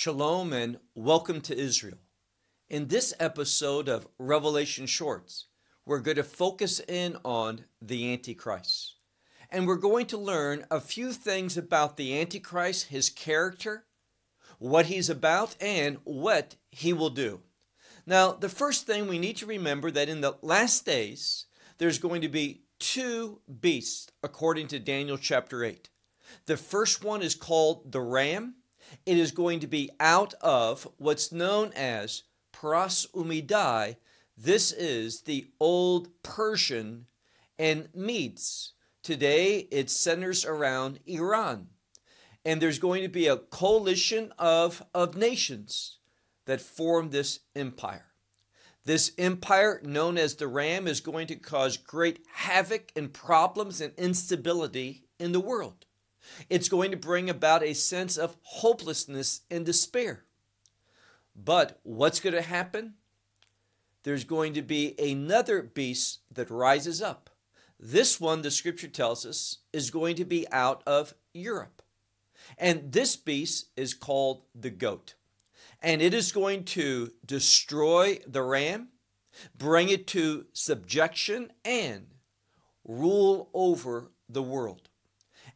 Shalom and welcome to Israel. In this episode of Revelation Shorts, we're going to focus in on the Antichrist. And we're going to learn a few things about the Antichrist, his character, what he's about, and what he will do. Now, the first thing we need to remember that in the last days, there's going to be two beasts according to Daniel chapter 8. The first one is called the ram. It is going to be out of what's known as Paras Umidai. This is the old Persian and Medes. Today it centers around Iran. And there's going to be a coalition of, of nations that form this empire. This empire, known as the Ram, is going to cause great havoc and problems and instability in the world. It's going to bring about a sense of hopelessness and despair. But what's going to happen? There's going to be another beast that rises up. This one, the scripture tells us, is going to be out of Europe. And this beast is called the goat. And it is going to destroy the ram, bring it to subjection, and rule over the world.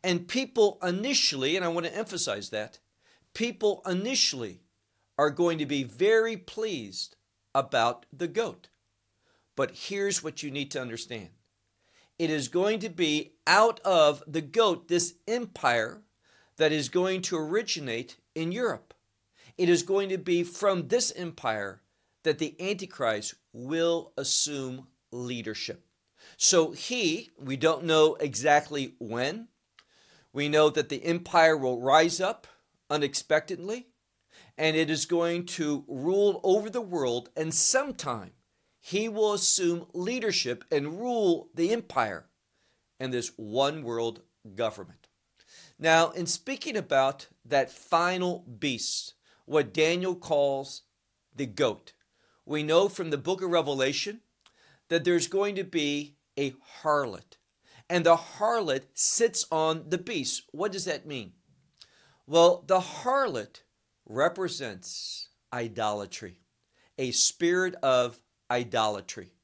And people initially, and I want to emphasize that, people initially are going to be very pleased about the goat. But here's what you need to understand it is going to be out of the goat, this empire that is going to originate in Europe. It is going to be from this empire that the Antichrist will assume leadership. So he, we don't know exactly when, we know that the empire will rise up unexpectedly and it is going to rule over the world, and sometime he will assume leadership and rule the empire and this one world government. Now, in speaking about that final beast, what Daniel calls the goat, we know from the book of Revelation that there's going to be a harlot and the harlot sits on the beast. What does that mean? Well, the harlot represents idolatry, a spirit of idolatry.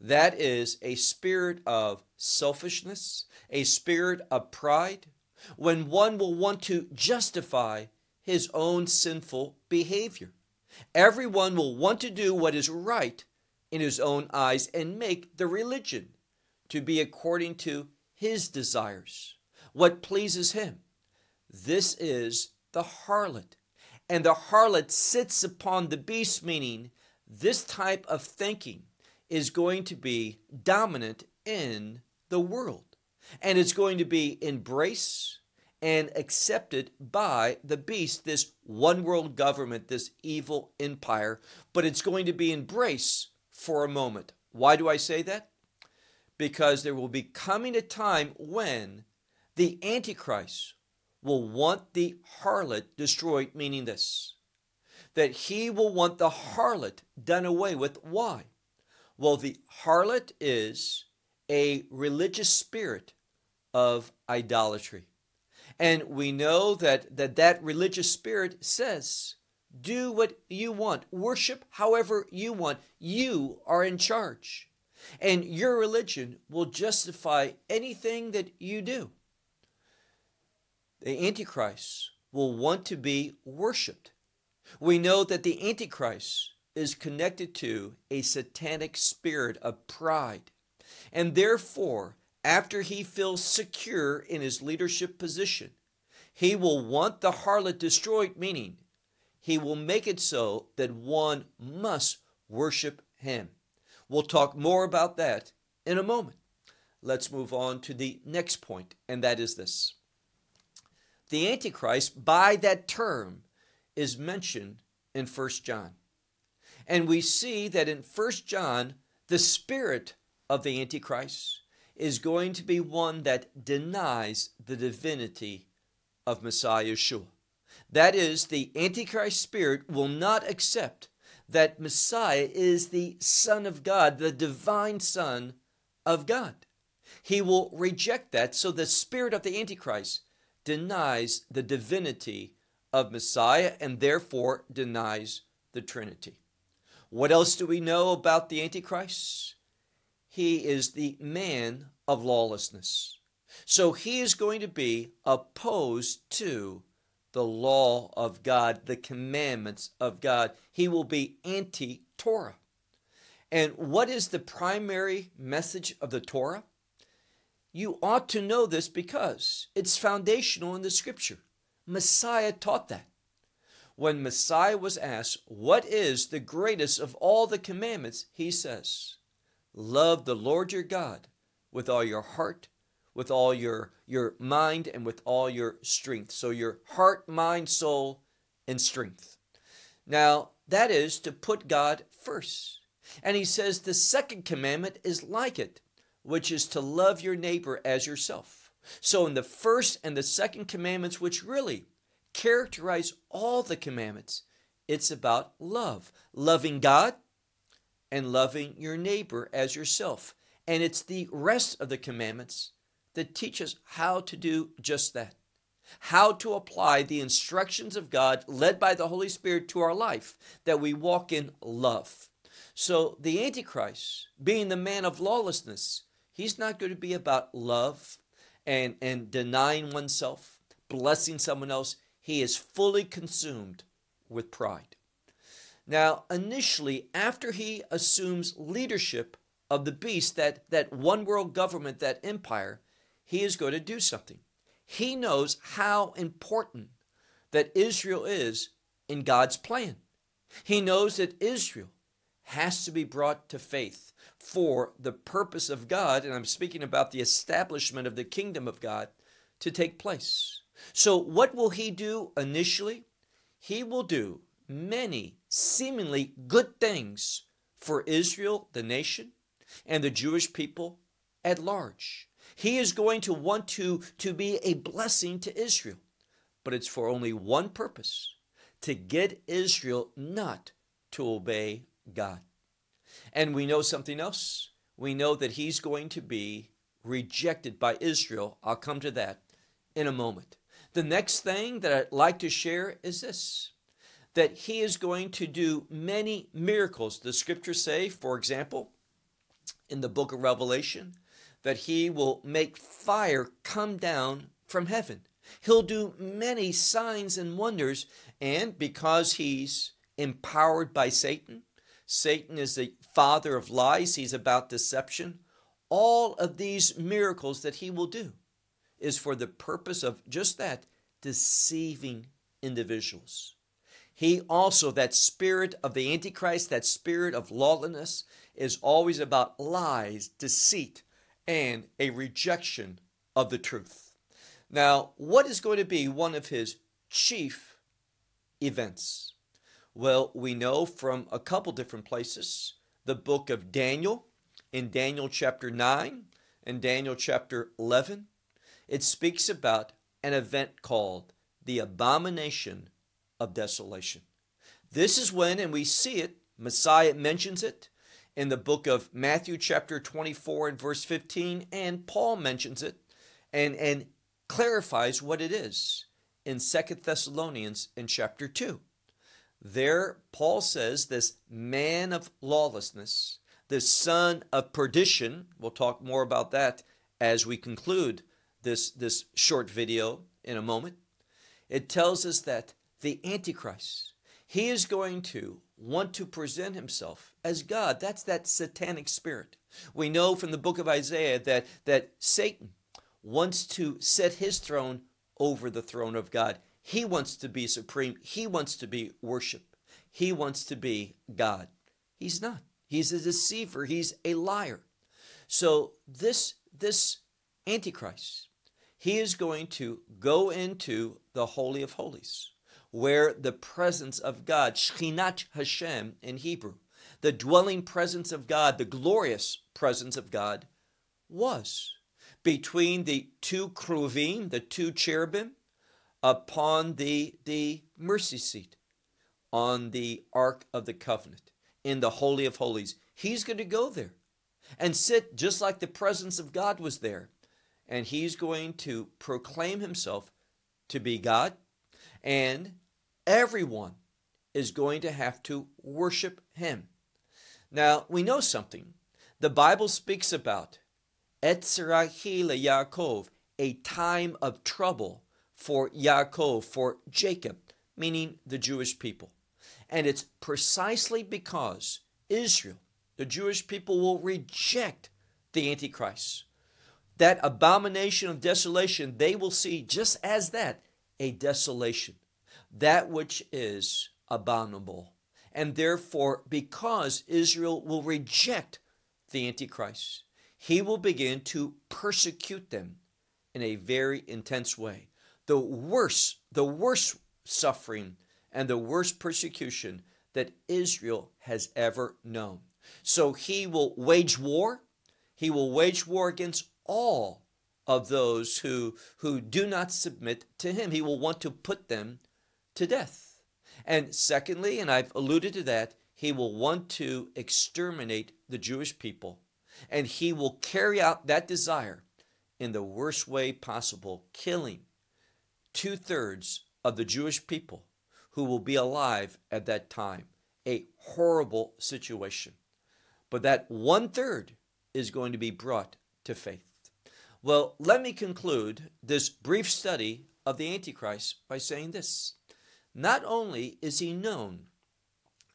That is a spirit of selfishness, a spirit of pride, when one will want to justify his own sinful behavior. Everyone will want to do what is right in his own eyes and make the religion to be according to his desires, what pleases him. This is the harlot. And the harlot sits upon the beast, meaning this type of thinking is going to be dominant in the world. And it's going to be embraced and accepted by the beast, this one world government, this evil empire, but it's going to be embraced for a moment. Why do I say that? Because there will be coming a time when the Antichrist will want the harlot destroyed, meaning this that he will want the harlot done away with. Why? Well, the harlot is a religious spirit of idolatry. And we know that that, that religious spirit says, do what you want, worship however you want. You are in charge. And your religion will justify anything that you do. The Antichrist will want to be worshiped. We know that the Antichrist is connected to a satanic spirit of pride. And therefore, after he feels secure in his leadership position, he will want the harlot destroyed, meaning he will make it so that one must worship him. We'll talk more about that in a moment. Let's move on to the next point, and that is this. The Antichrist, by that term, is mentioned in 1 John. And we see that in 1 John, the spirit of the Antichrist is going to be one that denies the divinity of Messiah Yeshua. That is, the Antichrist spirit will not accept that Messiah is the Son of God, the divine Son of God. He will reject that, so the spirit of the Antichrist denies the divinity of Messiah and therefore denies the Trinity. What else do we know about the Antichrist? He is the man of lawlessness. So he is going to be opposed to the law of God, the commandments of God. He will be anti Torah. And what is the primary message of the Torah? You ought to know this because it's foundational in the scripture. Messiah taught that. When Messiah was asked, What is the greatest of all the commandments? He says, Love the Lord your God with all your heart, with all your, your mind, and with all your strength. So your heart, mind, soul, and strength. Now, that is to put God first. And he says the second commandment is like it, which is to love your neighbor as yourself. So, in the first and the second commandments, which really characterize all the commandments, it's about love, loving God and loving your neighbor as yourself. And it's the rest of the commandments that teach us how to do just that. How to apply the instructions of God led by the Holy Spirit to our life, that we walk in love. So, the Antichrist, being the man of lawlessness, he's not going to be about love and, and denying oneself, blessing someone else. He is fully consumed with pride. Now, initially, after he assumes leadership of the beast, that, that one world government, that empire, he is going to do something. He knows how important that Israel is in God's plan. He knows that Israel has to be brought to faith for the purpose of God, and I'm speaking about the establishment of the kingdom of God, to take place. So, what will he do initially? He will do many seemingly good things for Israel, the nation, and the Jewish people at large. He is going to want to, to be a blessing to Israel, but it's for only one purpose to get Israel not to obey God. And we know something else. We know that he's going to be rejected by Israel. I'll come to that in a moment. The next thing that I'd like to share is this that he is going to do many miracles. The scriptures say, for example, in the book of Revelation, that he will make fire come down from heaven. He'll do many signs and wonders, and because he's empowered by Satan, Satan is the father of lies, he's about deception. All of these miracles that he will do is for the purpose of just that deceiving individuals. He also, that spirit of the Antichrist, that spirit of lawlessness, is always about lies, deceit, and a rejection of the truth. Now, what is going to be one of his chief events? Well, we know from a couple different places the book of Daniel, in Daniel chapter 9 and Daniel chapter 11, it speaks about an event called the abomination of desolation. This is when, and we see it, Messiah mentions it in the book of Matthew, chapter 24, and verse 15, and Paul mentions it and, and clarifies what it is in Second Thessalonians in chapter 2. There, Paul says, this man of lawlessness, this son of perdition, we'll talk more about that as we conclude this, this short video in a moment. It tells us that the Antichrist, he is going to want to present himself as God. That's that satanic spirit. We know from the book of Isaiah that, that Satan wants to set his throne over the throne of God. He wants to be supreme. He wants to be worshiped. He wants to be God. He's not. He's a deceiver. He's a liar. So this this antichrist, he is going to go into the holy of holies where the presence of God, Shechinat Hashem in Hebrew, the dwelling presence of God, the glorious presence of God, was between the two kruvim, the two cherubim, upon the, the mercy seat on the Ark of the Covenant in the Holy of Holies. He's going to go there and sit just like the presence of God was there. And he's going to proclaim himself to be God and everyone is going to have to worship him. Now, we know something. The Bible speaks about Etzrahi Yaakov, a time of trouble for Yaakov, for Jacob, meaning the Jewish people. And it's precisely because Israel, the Jewish people, will reject the Antichrist. That abomination of desolation, they will see just as that a desolation, that which is abominable. And therefore, because Israel will reject the Antichrist, he will begin to persecute them in a very intense way. The worst, the worst suffering and the worst persecution that Israel has ever known. So he will wage war. He will wage war against all of those who, who do not submit to him. He will want to put them to death. And secondly, and I've alluded to that, he will want to exterminate the Jewish people. And he will carry out that desire in the worst way possible, killing two thirds of the Jewish people who will be alive at that time. A horrible situation. But that one third is going to be brought to faith. Well, let me conclude this brief study of the Antichrist by saying this. Not only is he known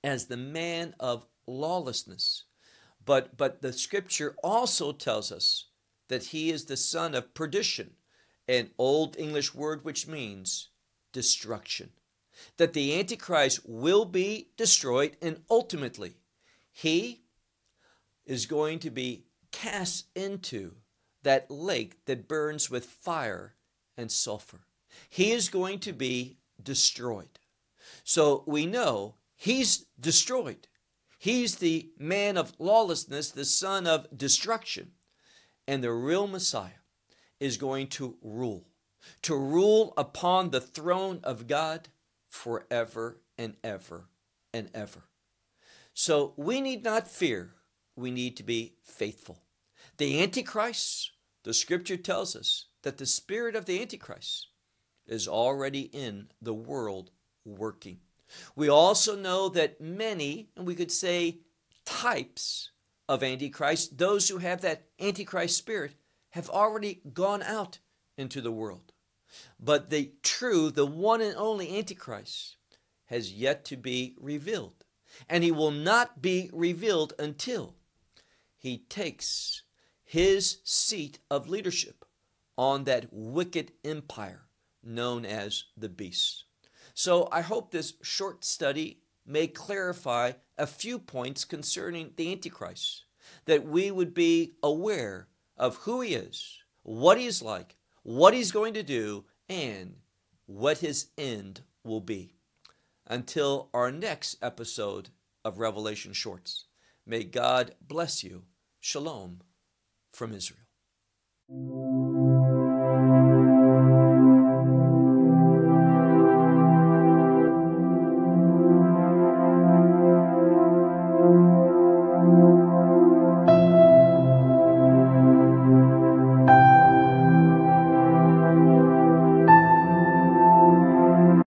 as the man of lawlessness, but, but the scripture also tells us that he is the son of perdition, an old English word which means destruction. That the Antichrist will be destroyed and ultimately he is going to be cast into that lake that burns with fire and sulfur. He is going to be destroyed. So we know he's destroyed. He's the man of lawlessness, the son of destruction. And the real Messiah is going to rule, to rule upon the throne of God forever and ever and ever. So we need not fear, we need to be faithful. The Antichrist, the scripture tells us that the spirit of the Antichrist is already in the world working. We also know that many, and we could say types of Antichrist, those who have that Antichrist spirit, have already gone out into the world. But the true, the one and only Antichrist, has yet to be revealed. And he will not be revealed until he takes his seat of leadership on that wicked empire known as the beast. So I hope this short study may clarify a few points concerning the Antichrist, that we would be aware of who he is, what he's like, what he's going to do, and what his end will be. Until our next episode of Revelation Shorts, may God bless you. Shalom from Israel.